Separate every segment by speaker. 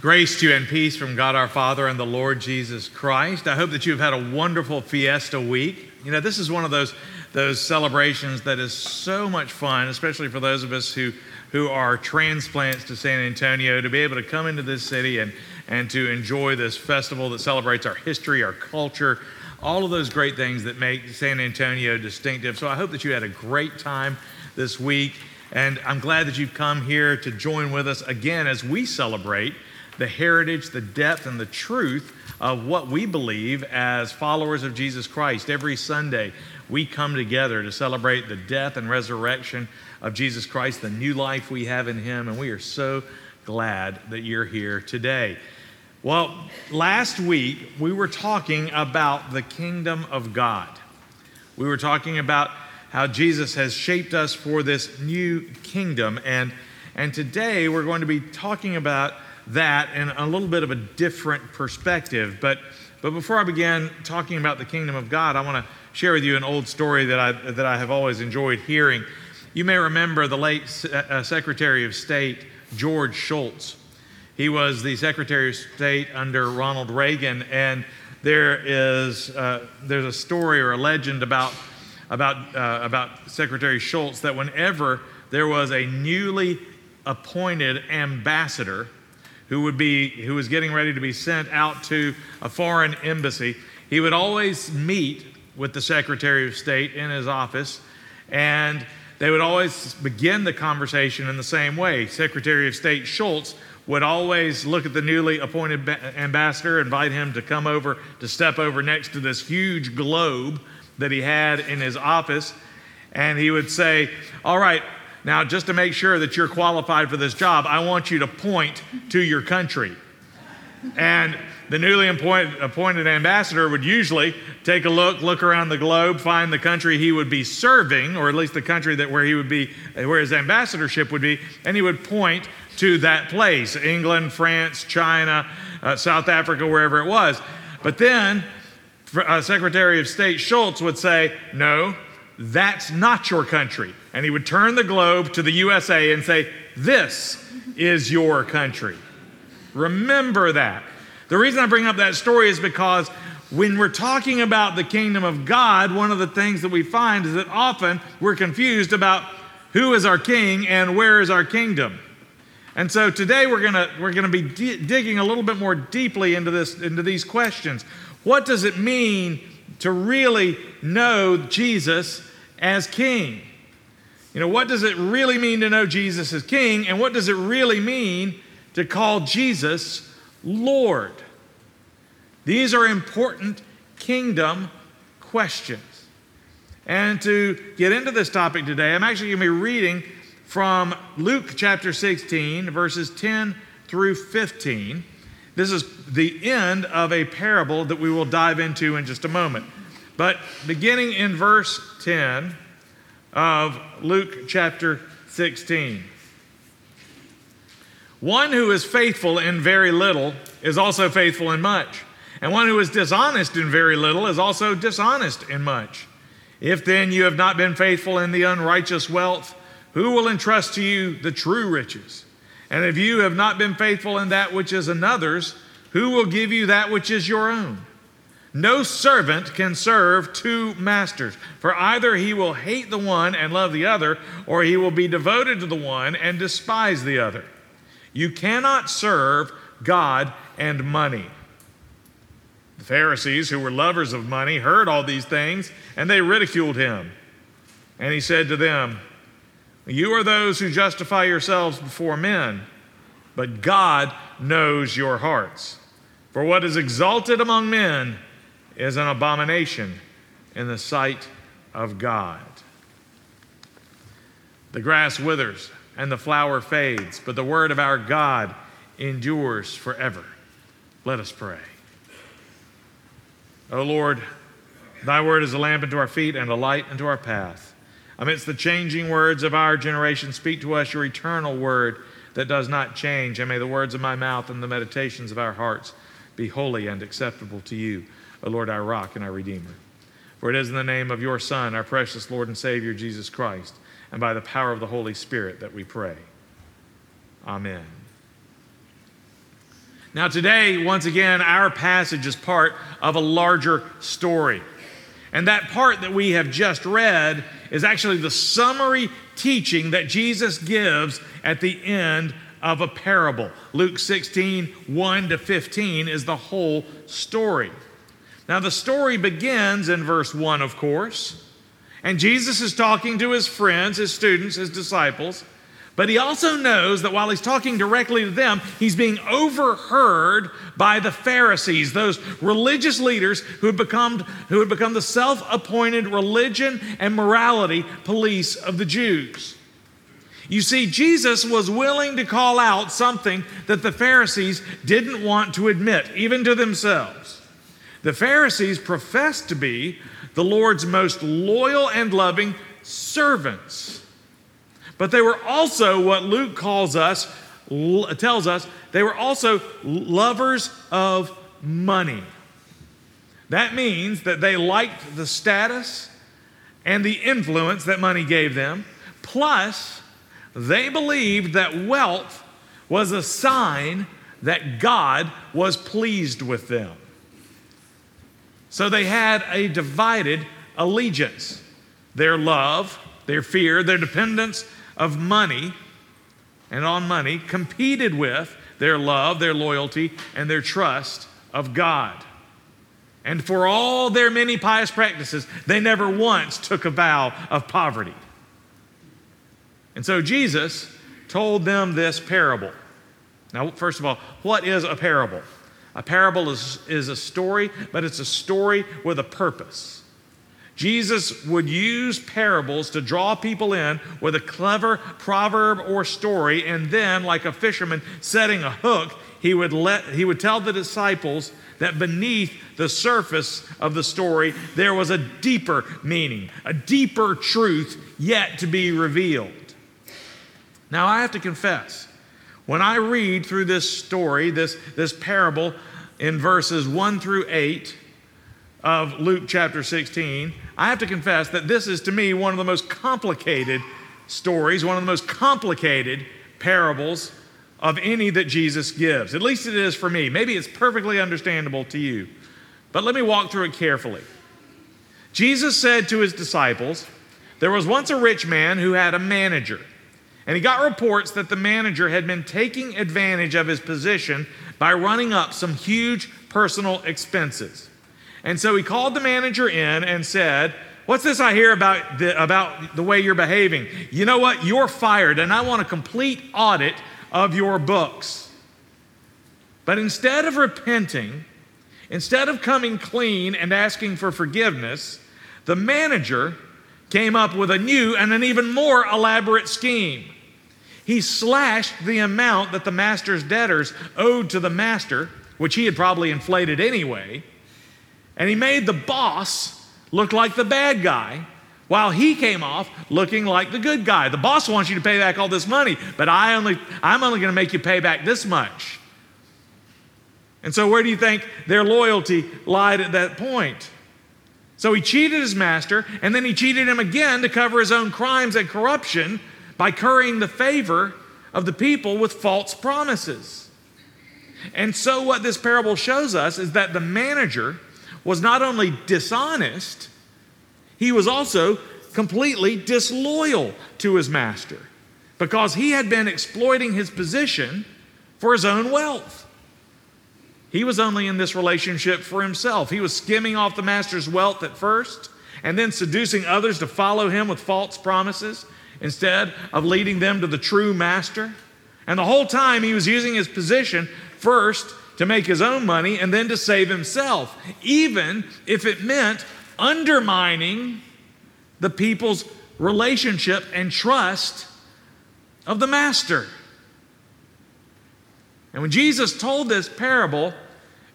Speaker 1: Grace to you and peace from God our Father and the Lord Jesus Christ. I hope that you've had a wonderful fiesta week. You know, this is one of those, those celebrations that is so much fun, especially for those of us who, who are transplants to San Antonio, to be able to come into this city and, and to enjoy this festival that celebrates our history, our culture, all of those great things that make San Antonio distinctive. So I hope that you had a great time this week. And I'm glad that you've come here to join with us again as we celebrate the heritage, the depth, and the truth of what we believe as followers of Jesus Christ. Every Sunday, we come together to celebrate the death and resurrection of Jesus Christ, the new life we have in Him, and we are so glad that you're here today. Well, last week we were talking about the kingdom of God. We were talking about how Jesus has shaped us for this new kingdom, and, and today we're going to be talking about that in a little bit of a different perspective. But, but before I begin talking about the kingdom of God, I want to share with you an old story that I, that I have always enjoyed hearing. You may remember the late uh, Secretary of State, George Shultz. He was the Secretary of State under Ronald Reagan, and there is uh, there's a story or a legend about about uh, about Secretary Shultz that whenever there was a newly appointed ambassador who would be who was getting ready to be sent out to a foreign embassy, he would always meet with the Secretary of State in his office, and they would always begin the conversation in the same way. Secretary of State Shultz would always look at the newly appointed ambassador, invite him to come over, to step over next to this huge globe that he had in his office, and he would say, All right, now, just to make sure that you're qualified for this job, I want you to point to your country. And the newly appointed, ambassador would usually take a look, look around the globe, find the country he would be serving, or at least the country that where he would be, where his ambassadorship would be, and he would point to that place England, France, China, uh, South Africa, wherever it was. But then uh, Secretary of State Shultz would say, No, that's not your country. And he would turn the globe to the USA and say, This is your country. Remember that. The reason I bring up that story is because when we're talking about the kingdom of God, one of the things that we find is that often we're confused about who is our king and where is our kingdom. And so today we're going we're to be d- digging a little bit more deeply into this into these questions. What does it mean to really know Jesus as king? You know, what does it really mean to know Jesus as king? And what does it really mean to call Jesus Lord? These are important kingdom questions. And to get into this topic today, I'm actually going to be reading from Luke chapter 16, verses 10 through 15. This is the end of a parable that we will dive into in just a moment. But beginning in verse 10 of Luke chapter 16. One who is faithful in very little is also faithful in much, and one who is dishonest in very little is also dishonest in much. If then you have not been faithful in the unrighteous wealth, who will entrust to you the true riches? And if you have not been faithful in that which is another's, who will give you that which is your own? No servant can serve two masters, for either he will hate the one and love the other, or he will be devoted to the one and despise the other. You cannot serve God and money. The Pharisees, who were lovers of money, heard all these things, and they ridiculed him. And he said to them, You are those who justify yourselves before men, but God knows your hearts. For what is exalted among men, is an abomination in the sight of God. The grass withers and the flower fades, but the word of our God endures forever. Let us pray. O Lord, thy word is a lamp unto our feet and a light unto our path. Amidst the changing words of our generation, speak to us your eternal word that does not change. And may the words of my mouth and the meditations of our hearts be holy and acceptable to you. O Lord, our rock and our redeemer. For it is in the name of your Son, our precious Lord and Savior, Jesus Christ, and by the power of the Holy Spirit that we pray. Amen. Now, today, once again, our passage is part of a larger story. And that part that we have just read is actually the summary teaching that Jesus gives at the end of a parable. Luke 16, 1 to 15 is the whole story. Now, the story begins in verse 1, of course, and Jesus is talking to his friends, his students, his disciples. But he also knows that while he's talking directly to them, he's being overheard by the Pharisees, those religious leaders who had become, who had become the self appointed religion and morality police of the Jews. You see, Jesus was willing to call out something that the Pharisees didn't want to admit, even to themselves. The Pharisees professed to be the Lord's most loyal and loving servants. But they were also what Luke calls us, tells us, they were also lovers of money. That means that they liked the status and the influence that money gave them. Plus, they believed that wealth was a sign that God was pleased with them. So they had a divided allegiance their love, their fear, their dependence of money and on money competed with their love, their loyalty, and their trust of God. And for all their many pious practices, they never once took a vow of poverty. And so Jesus told them this parable. Now, first of all, what is a parable? A parable is, is a story, but it's a story with a purpose. Jesus would use parables to draw people in with a clever proverb or story, and then, like a fisherman setting a hook, he would, let, he would tell the disciples that beneath the surface of the story, there was a deeper meaning, a deeper truth yet to be revealed. Now, I have to confess, when I read through this story, this, this parable in verses 1 through 8 of Luke chapter 16, I have to confess that this is to me one of the most complicated stories, one of the most complicated parables of any that Jesus gives. At least it is for me. Maybe it's perfectly understandable to you. But let me walk through it carefully. Jesus said to his disciples, There was once a rich man who had a manager, and he got reports that the manager had been taking advantage of his position by running up some huge personal expenses. And so he called the manager in and said, What's this I hear about the, about the way you're behaving? You know what? You're fired, and I want a complete audit of your books. But instead of repenting, instead of coming clean and asking for forgiveness, the manager came up with a new and an even more elaborate scheme. He slashed the amount that the master's debtors owed to the master, which he had probably inflated anyway and he made the boss look like the bad guy while he came off looking like the good guy. The boss wants you to pay back all this money, but I only, I'm only going to make you pay back this much. And so, where do you think their loyalty lied at that point? So, he cheated his master, and then he cheated him again to cover his own crimes and corruption by currying the favor of the people with false promises. And so, what this parable shows us is that the manager was not only dishonest, he was also completely disloyal to his master because he had been exploiting his position for his own wealth. He was only in this relationship for himself. He was skimming off the master's wealth at first and then seducing others to follow him with false promises instead of leading them to the true master. And the whole time he was using his position first to make his own money and then to save himself, even if it meant undermining the people's relationship and trust of the master. And when Jesus told this parable,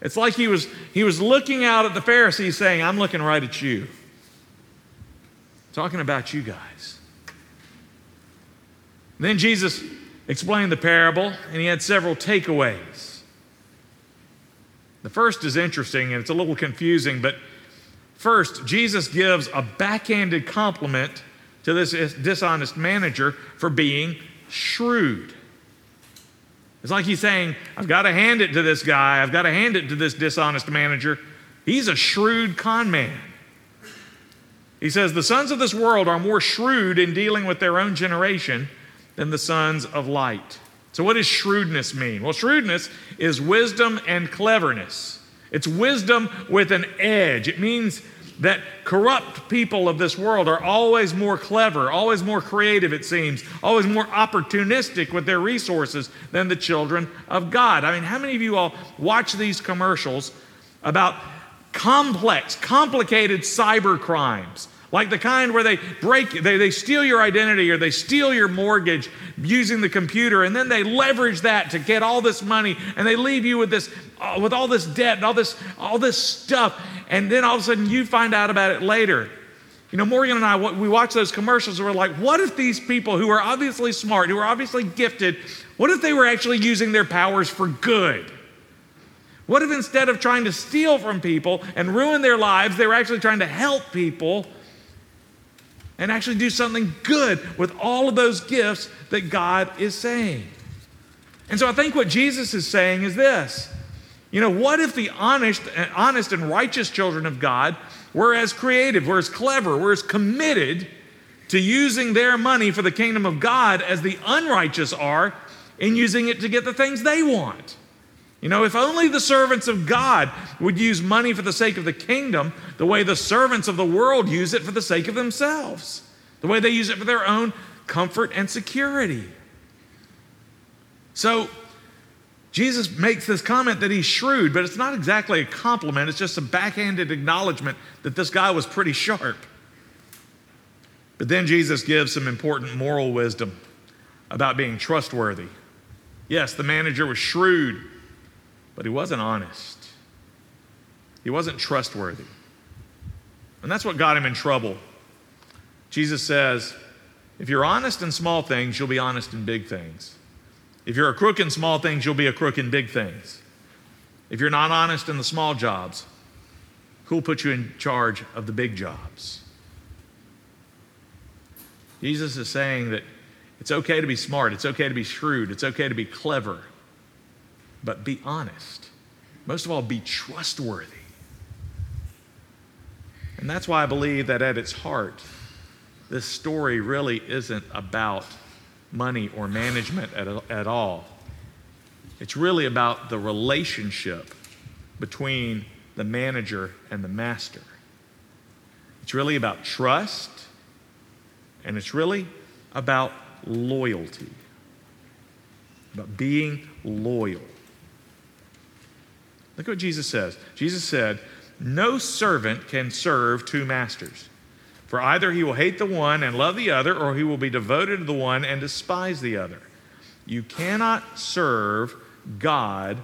Speaker 1: it's like he was, he was looking out at the Pharisees saying, I'm looking right at you. Talking about you guys. Then Jesus explained the parable, and he had several takeaways. The first is interesting and it's a little confusing, but first, Jesus gives a backhanded compliment to this dishonest manager for being shrewd. It's like he's saying, I've got to hand it to this guy, I've got to hand it to this dishonest manager. He's a shrewd con man. He says, The sons of this world are more shrewd in dealing with their own generation than the sons of light. So, what does shrewdness mean? Well, shrewdness is wisdom and cleverness. It's wisdom with an edge. It means that corrupt people of this world are always more clever, always more creative, it seems, always more opportunistic with their resources than the children of God. I mean, how many of you all watch these commercials about complex, complicated cyber crimes? Like the kind where they break, they, they steal your identity or they steal your mortgage using the computer, and then they leverage that to get all this money, and they leave you with this, uh, with all this debt and all this, all this stuff, and then all of a sudden you find out about it later. You know, Morgan and I, we watch those commercials and we're like, what if these people who are obviously smart, who are obviously gifted, what if they were actually using their powers for good? What if instead of trying to steal from people and ruin their lives, they were actually trying to help people and actually do something good with all of those gifts that God is saying. And so I think what Jesus is saying is this. You know, what if the honest, honest and righteous children of God were as creative, were as clever, were as committed to using their money for the kingdom of God as the unrighteous are in using it to get the things they want? You know, if only the servants of God would use money for the sake of the kingdom the way the servants of the world use it for the sake of themselves, the way they use it for their own comfort and security. So, Jesus makes this comment that he's shrewd, but it's not exactly a compliment. It's just a backhanded acknowledgement that this guy was pretty sharp. But then Jesus gives some important moral wisdom about being trustworthy. Yes, the manager was shrewd, but he wasn't honest. He wasn't trustworthy. And that's what got him in trouble. Jesus says, if you're honest in small things, you'll be honest in big things. If you're a crook in small things, you'll be a crook in big things. If you're not honest in the small jobs, who'll put you in charge of the big jobs? Jesus is saying that it's okay to be smart, it's okay to be shrewd, it's okay to be clever but be honest. Most of all, be trustworthy. And that's why I believe that at its heart, this story really isn't about money or management at, at all. It's really about the relationship between the manager and the master. It's really about trust, and it's really about loyalty, about being loyal. Look what Jesus says. Jesus said, No servant can serve two masters. For either he will hate the one and love the other, or he will be devoted to the one and despise the other. You cannot serve God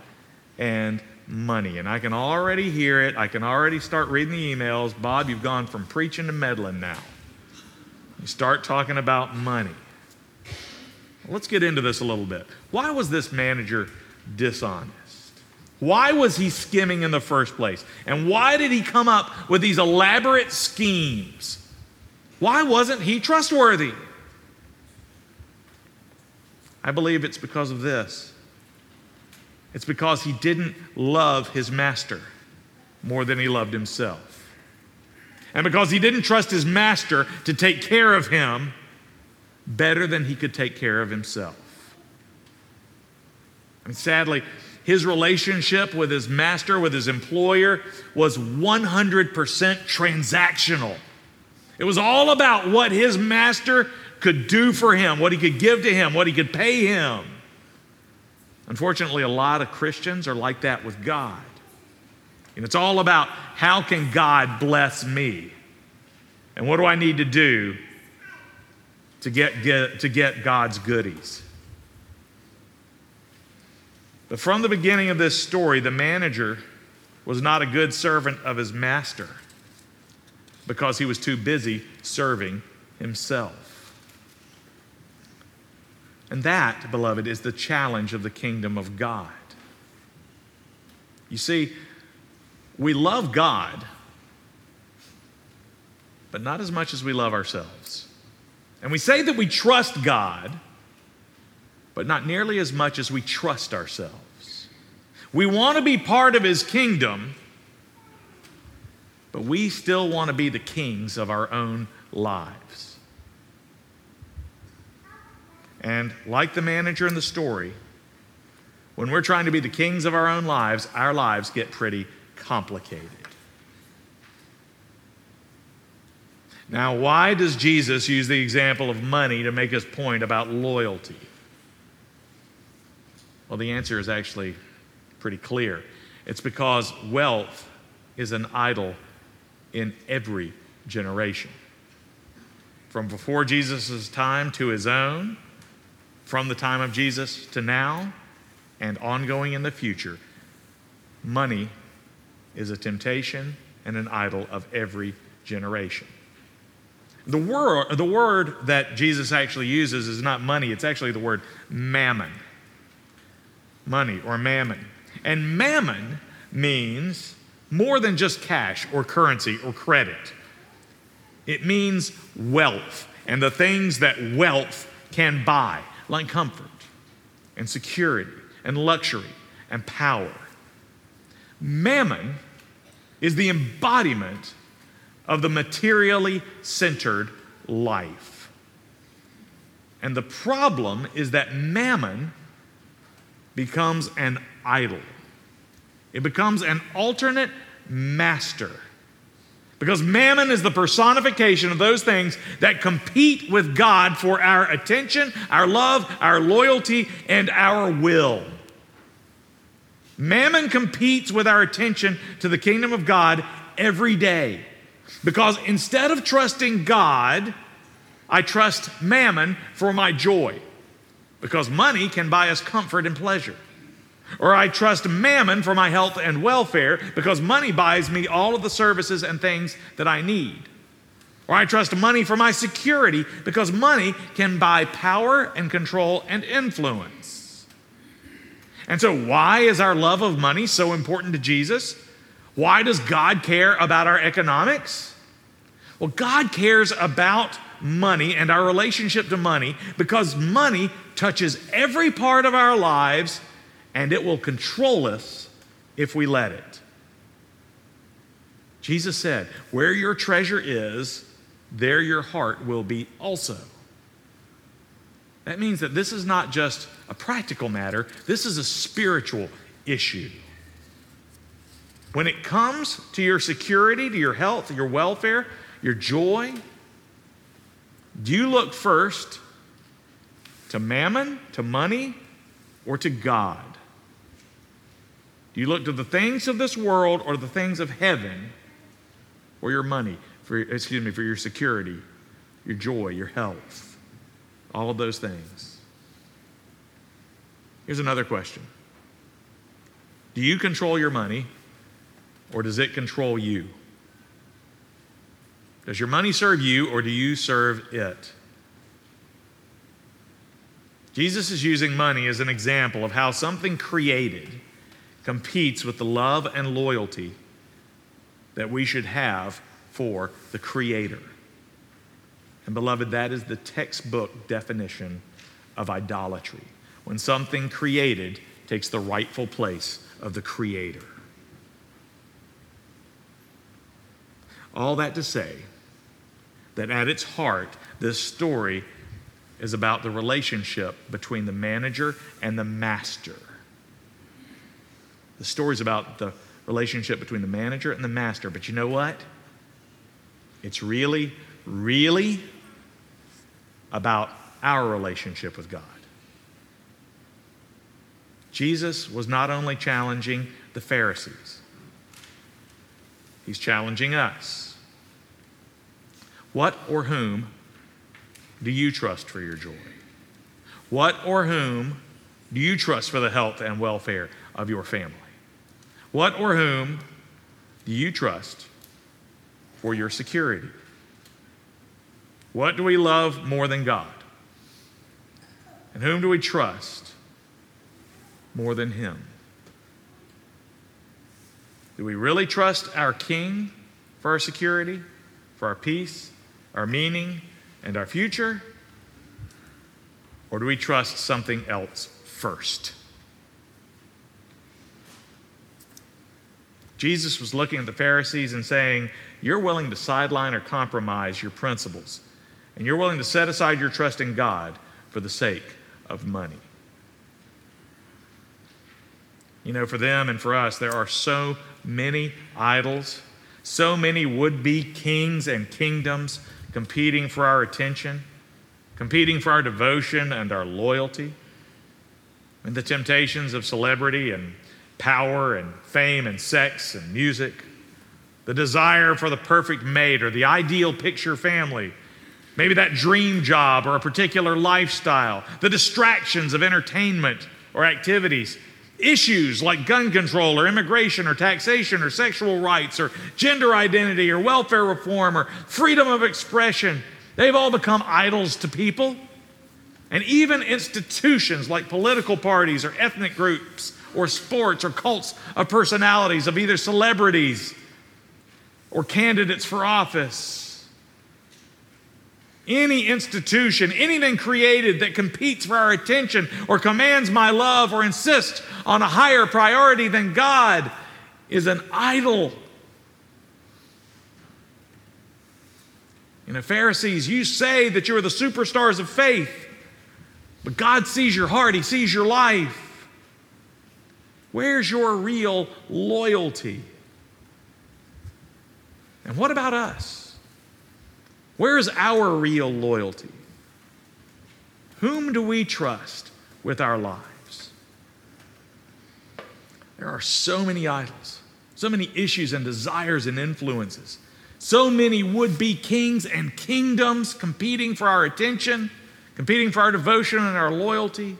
Speaker 1: and money. And I can already hear it. I can already start reading the emails. Bob, you've gone from preaching to meddling now. You start talking about money. Let's get into this a little bit. Why was this manager dishonest? Why was he skimming in the first place? And why did he come up with these elaborate schemes? Why wasn't he trustworthy? I believe it's because of this. It's because he didn't love his master more than he loved himself. And because he didn't trust his master to take care of him better than he could take care of himself. And sadly, his relationship with his master, with his employer, was 100% transactional. It was all about what his master could do for him, what he could give to him, what he could pay him. Unfortunately, a lot of Christians are like that with God. And it's all about how can God bless me? And what do I need to do to get, get, to get God's goodies? But from the beginning of this story, the manager was not a good servant of his master because he was too busy serving himself. And that, beloved, is the challenge of the kingdom of God. You see, we love God, but not as much as we love ourselves. And we say that we trust God but not nearly as much as we trust ourselves. We want to be part of his kingdom, but we still want to be the kings of our own lives. And like the manager in the story, when we're trying to be the kings of our own lives, our lives get pretty complicated. Now, why does Jesus use the example of money to make his point about loyalty? Well, the answer is actually pretty clear. It's because wealth is an idol in every generation. From before Jesus' time to his own, from the time of Jesus to now, and ongoing in the future, money is a temptation and an idol of every generation. The word, the word that Jesus actually uses is not money, it's actually the word mammon. Money or mammon. And mammon means more than just cash or currency or credit, it means wealth and the things that wealth can buy, like comfort and security and luxury and power. Mammon is the embodiment of the materially centered life. And the problem is that mammon becomes an idol, it becomes an alternate master. Because mammon is the personification of those things that compete with God for our attention, our love, our loyalty, and our will. Mammon competes with our attention to the kingdom of God every day. Because instead of trusting God, I trust mammon for my joy. Because money can buy us comfort and pleasure. Or I trust mammon for my health and welfare because money buys me all of the services and things that I need. Or I trust money for my security because money can buy power and control and influence. And so, why is our love of money so important to Jesus? Why does God care about our economics? Well, God cares about money and our relationship to money because money touches every part of our lives and it will control us if we let it. Jesus said, Where your treasure is, there your heart will be also. That means that this is not just a practical matter, this is a spiritual issue. When it comes to your security, to your health, your welfare, your joy, do you look first to mammon, to money, or to God? Do you look to the things of this world or the things of heaven for your money, for excuse me, for your security, your joy, your health, all of those things? Here's another question. Do you control your money or does it control you? Does your money serve you or do you serve it? Jesus is using money as an example of how something created competes with the love and loyalty that we should have for the Creator. And, beloved, that is the textbook definition of idolatry when something created takes the rightful place of the Creator. All that to say that at its heart, this story is about the relationship between the manager and the master. The story is about the relationship between the manager and the master. But you know what? It's really, really about our relationship with God. Jesus was not only challenging the Pharisees, he's challenging us. What or whom do you trust for your joy? What or whom do you trust for the health and welfare of your family? What or whom do you trust for your security? What do we love more than God? And whom do we trust more than Him? Do we really trust our King for our security, for our peace, our meaning, and our future? Or do we trust something else first? Jesus was looking at the Pharisees and saying, You're willing to sideline or compromise your principles, and you're willing to set aside your trust in God for the sake of money. You know, for them and for us, there are so many idols, so many would be kings and kingdoms competing for our attention, competing for our devotion and our loyalty. And the temptations of celebrity and power and fame and sex and music, the desire for the perfect mate or the ideal picture family, maybe that dream job or a particular lifestyle, the distractions of entertainment or activities Issues like gun control or immigration or taxation or sexual rights or gender identity or welfare reform or freedom of expression, they've all become idols to people. And even institutions like political parties or ethnic groups or sports or cults of personalities of either celebrities or candidates for office any institution, anything created that competes for our attention or commands my love or insists on a higher priority than God is an idol. You know, Pharisees, you say that you're the superstars of faith, but God sees your heart, He sees your life. Where's your real loyalty? And what about us? Where is our real loyalty? Whom do we trust with our lives? There are so many idols, so many issues and desires and influences, so many would be kings and kingdoms competing for our attention, competing for our devotion and our loyalty.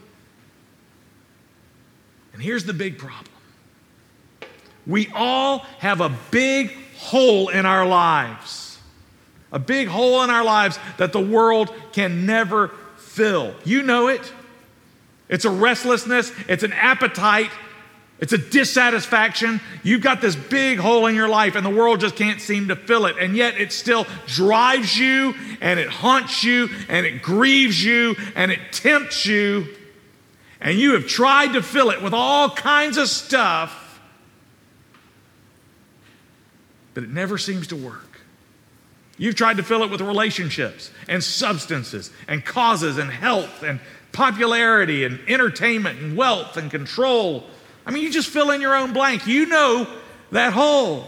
Speaker 1: And here's the big problem we all have a big hole in our lives a big hole in our lives that the world can never fill. You know it. It's a restlessness, it's an appetite, it's a dissatisfaction. You've got this big hole in your life, and the world just can't seem to fill it. And yet it still drives you, and it haunts you, and it grieves you, and it tempts you. And you have tried to fill it with all kinds of stuff, but it never seems to work. You've tried to fill it with relationships and substances and causes and health and popularity and entertainment and wealth and control. I mean, you just fill in your own blank. You know that hole.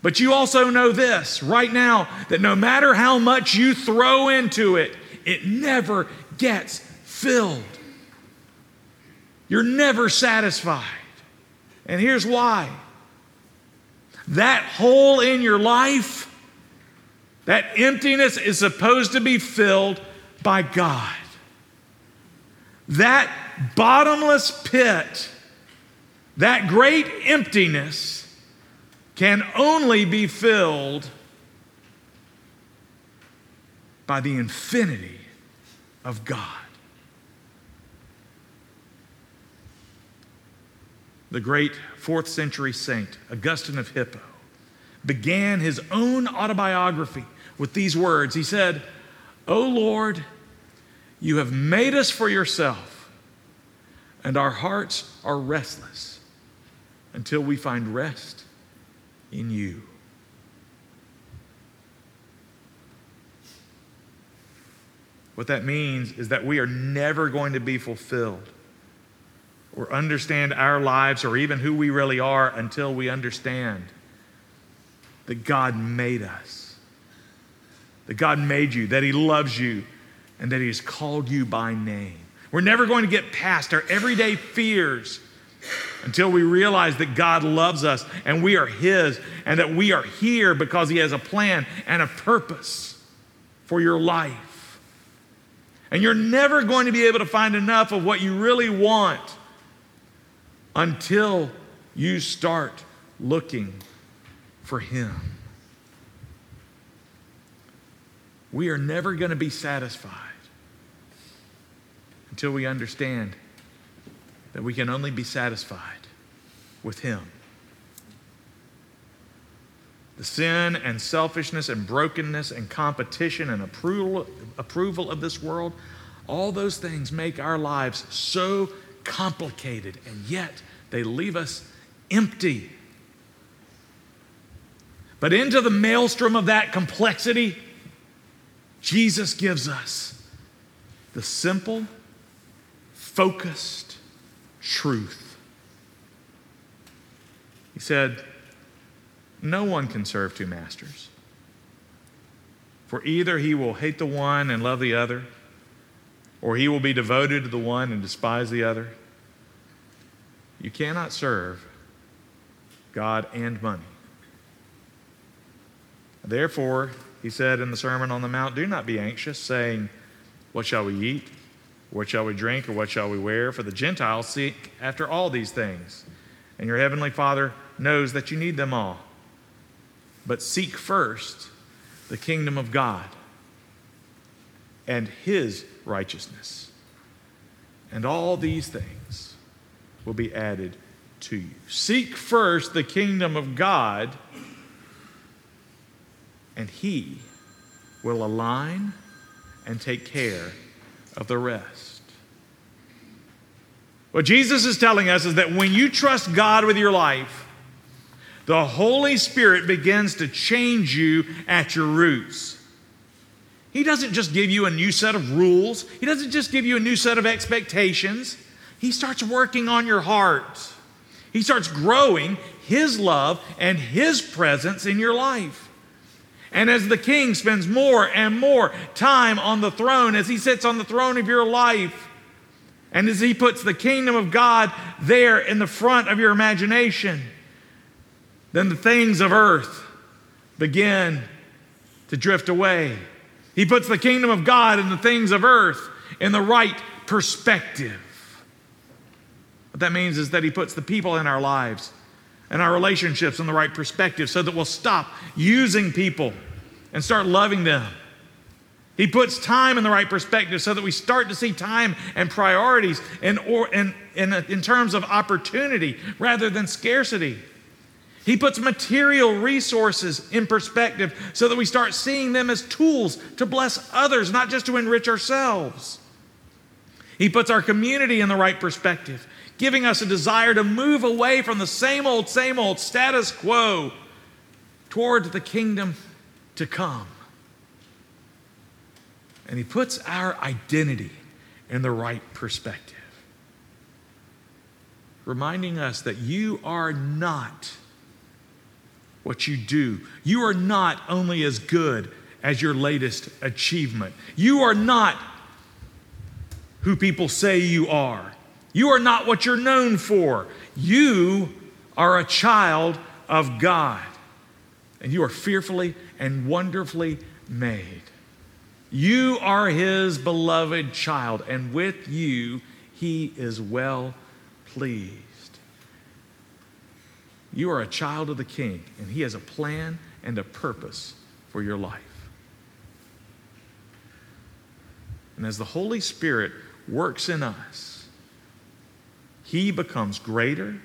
Speaker 1: But you also know this right now that no matter how much you throw into it, it never gets filled. You're never satisfied. And here's why that hole in your life, that emptiness is supposed to be filled by God. That bottomless pit, that great emptiness, can only be filled by the infinity of God. The great fourth century saint, Augustine of Hippo, began his own autobiography with these words. He said, O Lord, you have made us for yourself, and our hearts are restless until we find rest in you. What that means is that we are never going to be fulfilled or understand our lives or even who we really are until we understand that God made us, that God made you, that He loves you, and that He has called you by name. We're never going to get past our everyday fears until we realize that God loves us and we are His and that we are here because He has a plan and a purpose for your life. And you're never going to be able to find enough of what you really want until you start looking for Him. We are never going to be satisfied until we understand that we can only be satisfied with Him. the sin and selfishness and brokenness and competition and approval, approval of this world, all those things make our lives so complicated, and yet they leave us empty. But into the maelstrom of that complexity, Jesus gives us the simple, focused truth. He said, No one can serve two masters. For either he will hate the one and love the other, or he will be devoted to the one and despise the other. You cannot serve God and money. Therefore, he said in the Sermon on the Mount, Do not be anxious, saying, What shall we eat? What shall we drink? Or what shall we wear? For the Gentiles seek after all these things. And your heavenly Father knows that you need them all. But seek first the kingdom of God and his righteousness. And all these things will be added to you. Seek first the kingdom of God, and he will align and take care of the rest. What Jesus is telling us is that when you trust God with your life, the Holy Spirit begins to change you at your roots. He doesn't just give you a new set of rules, He doesn't just give you a new set of expectations. He starts working on your heart. He starts growing His love and His presence in your life. And as the king spends more and more time on the throne, as he sits on the throne of your life, and as he puts the kingdom of God there in the front of your imagination, then the things of earth begin to drift away he puts the kingdom of God and the things of earth in the right perspective. What that means is that He puts the people in our lives and our relationships in the right perspective so that we'll stop using people and start loving them. He puts time in the right perspective so that we start to see time and priorities in, or, in, in, in terms of opportunity rather than scarcity. He puts material resources in perspective so that we start seeing them as tools to bless others, not just to enrich ourselves. He puts our community in the right perspective, giving us a desire to move away from the same old, same old status quo toward the kingdom to come. And He puts our identity in the right perspective, reminding us that you are not what you do. You are not only as good as your latest achievement. You are not who people say you are. You are not what you're known for. You are a child of God. And you are fearfully and wonderfully made. You are his beloved child, and with you, he is well pleased. You are a child of the King, and He has a plan and a purpose for your life. And as the Holy Spirit works in us, He becomes greater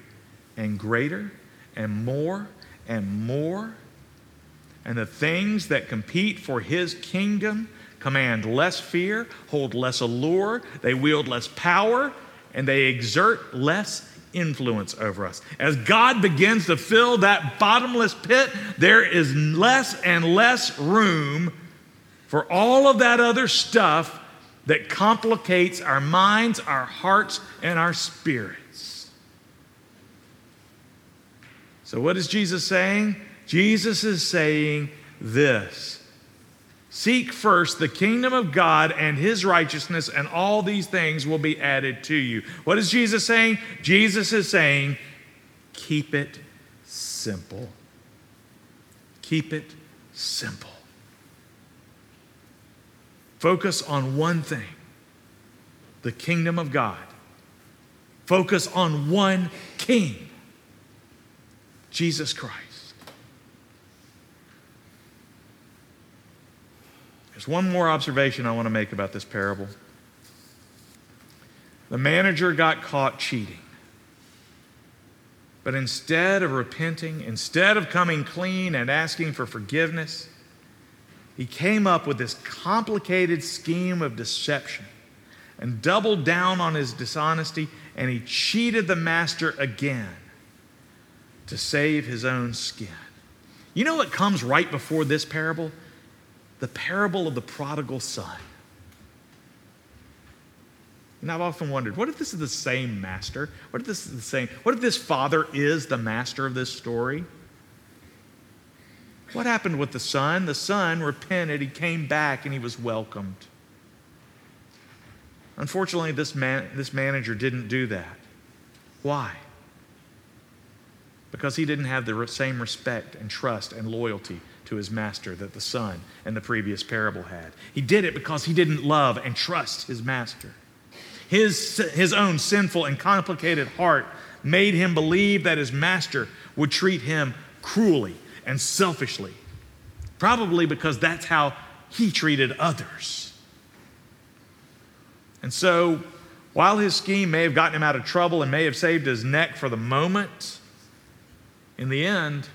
Speaker 1: and greater and more and more. And the things that compete for His kingdom command less fear, hold less allure, they wield less power, and they exert less influence over us. As God begins to fill that bottomless pit, there is less and less room for all of that other stuff that complicates our minds, our hearts, and our spirits. So, what is Jesus saying? Jesus is saying this Seek first the kingdom of God and his righteousness, and all these things will be added to you. What is Jesus saying? Jesus is saying, keep it simple. Keep it simple. Focus on one thing the kingdom of God. Focus on one king, Jesus Christ. There's one more observation I want to make about this parable. The manager got caught cheating. But instead of repenting, instead of coming clean and asking for forgiveness, he came up with this complicated scheme of deception and doubled down on his dishonesty and he cheated the master again to save his own skin. You know what comes right before this parable? The parable of the prodigal son. And I've often wondered, what if this is the same master? What if this is the same? What if this father is the master of this story? What happened with the son? The son repented, he came back, and he was welcomed. Unfortunately, this, man, this manager didn't do that. Why? Because he didn't have the same respect and trust and loyalty to his master that the son in the previous parable had. He did it because he didn't love and trust his master. His, his own sinful and complicated heart made him believe that his master would treat him cruelly and selfishly, probably because that's how he treated others. And so, while his scheme may have gotten him out of trouble and may have saved his neck for the moment, in the end,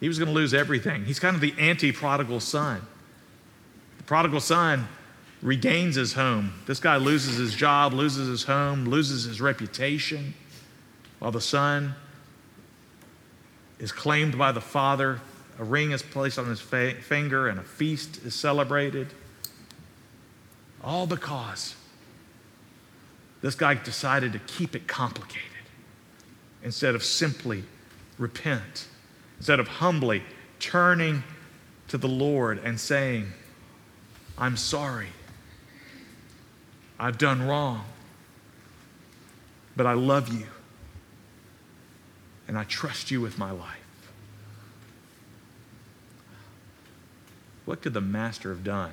Speaker 1: he was going to lose everything. He's kind of the anti prodigal son. The prodigal son regains his home. This guy loses his job, loses his home, loses his reputation, while the son is claimed by the father. A ring is placed on his fa- finger and a feast is celebrated. All because this guy decided to keep it complicated instead of simply repent, instead of humbly turning to the Lord and saying, I'm sorry. I've done wrong. But I love you. And I trust you with my life. What could the master have done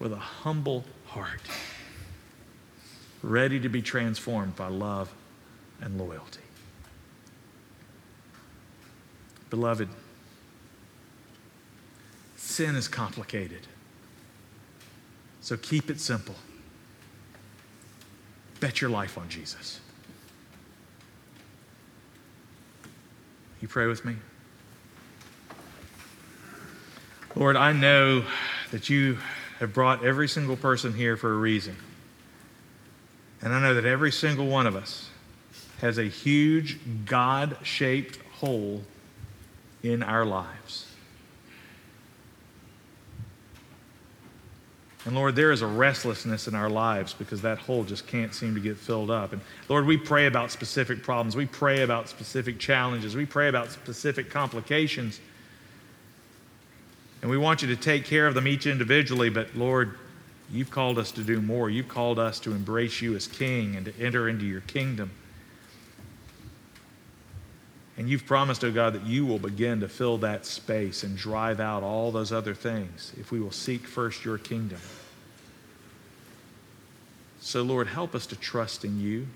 Speaker 1: with a humble heart, ready to be transformed by love and loyalty? Beloved, sin is complicated. So keep it simple. Bet your life on Jesus. You pray with me? Lord, I know that you have brought every single person here for a reason. And I know that every single one of us has a huge God shaped hole in our lives. And Lord, there is a restlessness in our lives because that hole just can't seem to get filled up. And Lord, we pray about specific problems. We pray about specific challenges. We pray about specific complications. And we want you to take care of them each individually. But Lord, you've called us to do more. You've called us to embrace you as King and to enter into your kingdom. And you've promised, oh God, that you will begin to fill that space and drive out all those other things if we will seek first your kingdom. So, Lord, help us to trust in you.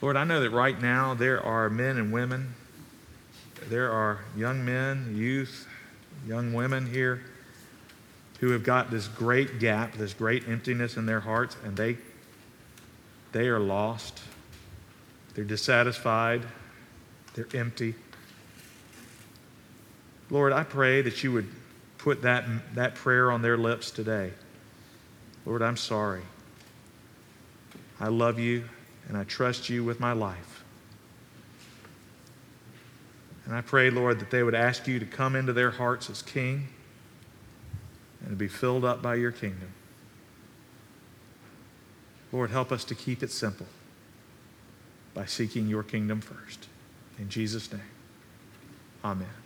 Speaker 1: Lord, I know that right now there are men and women, there are young men, youth, young women here who have got this great gap, this great emptiness in their hearts, and they, they are lost. They're dissatisfied. They're empty. Lord, I pray that you would put that, that prayer on their lips today. Lord, I'm sorry. I love you and I trust you with my life. And I pray, Lord, that they would ask you to come into their hearts as King and to be filled up by your kingdom. Lord, help us to keep it simple by seeking your kingdom first. In Jesus' name, amen.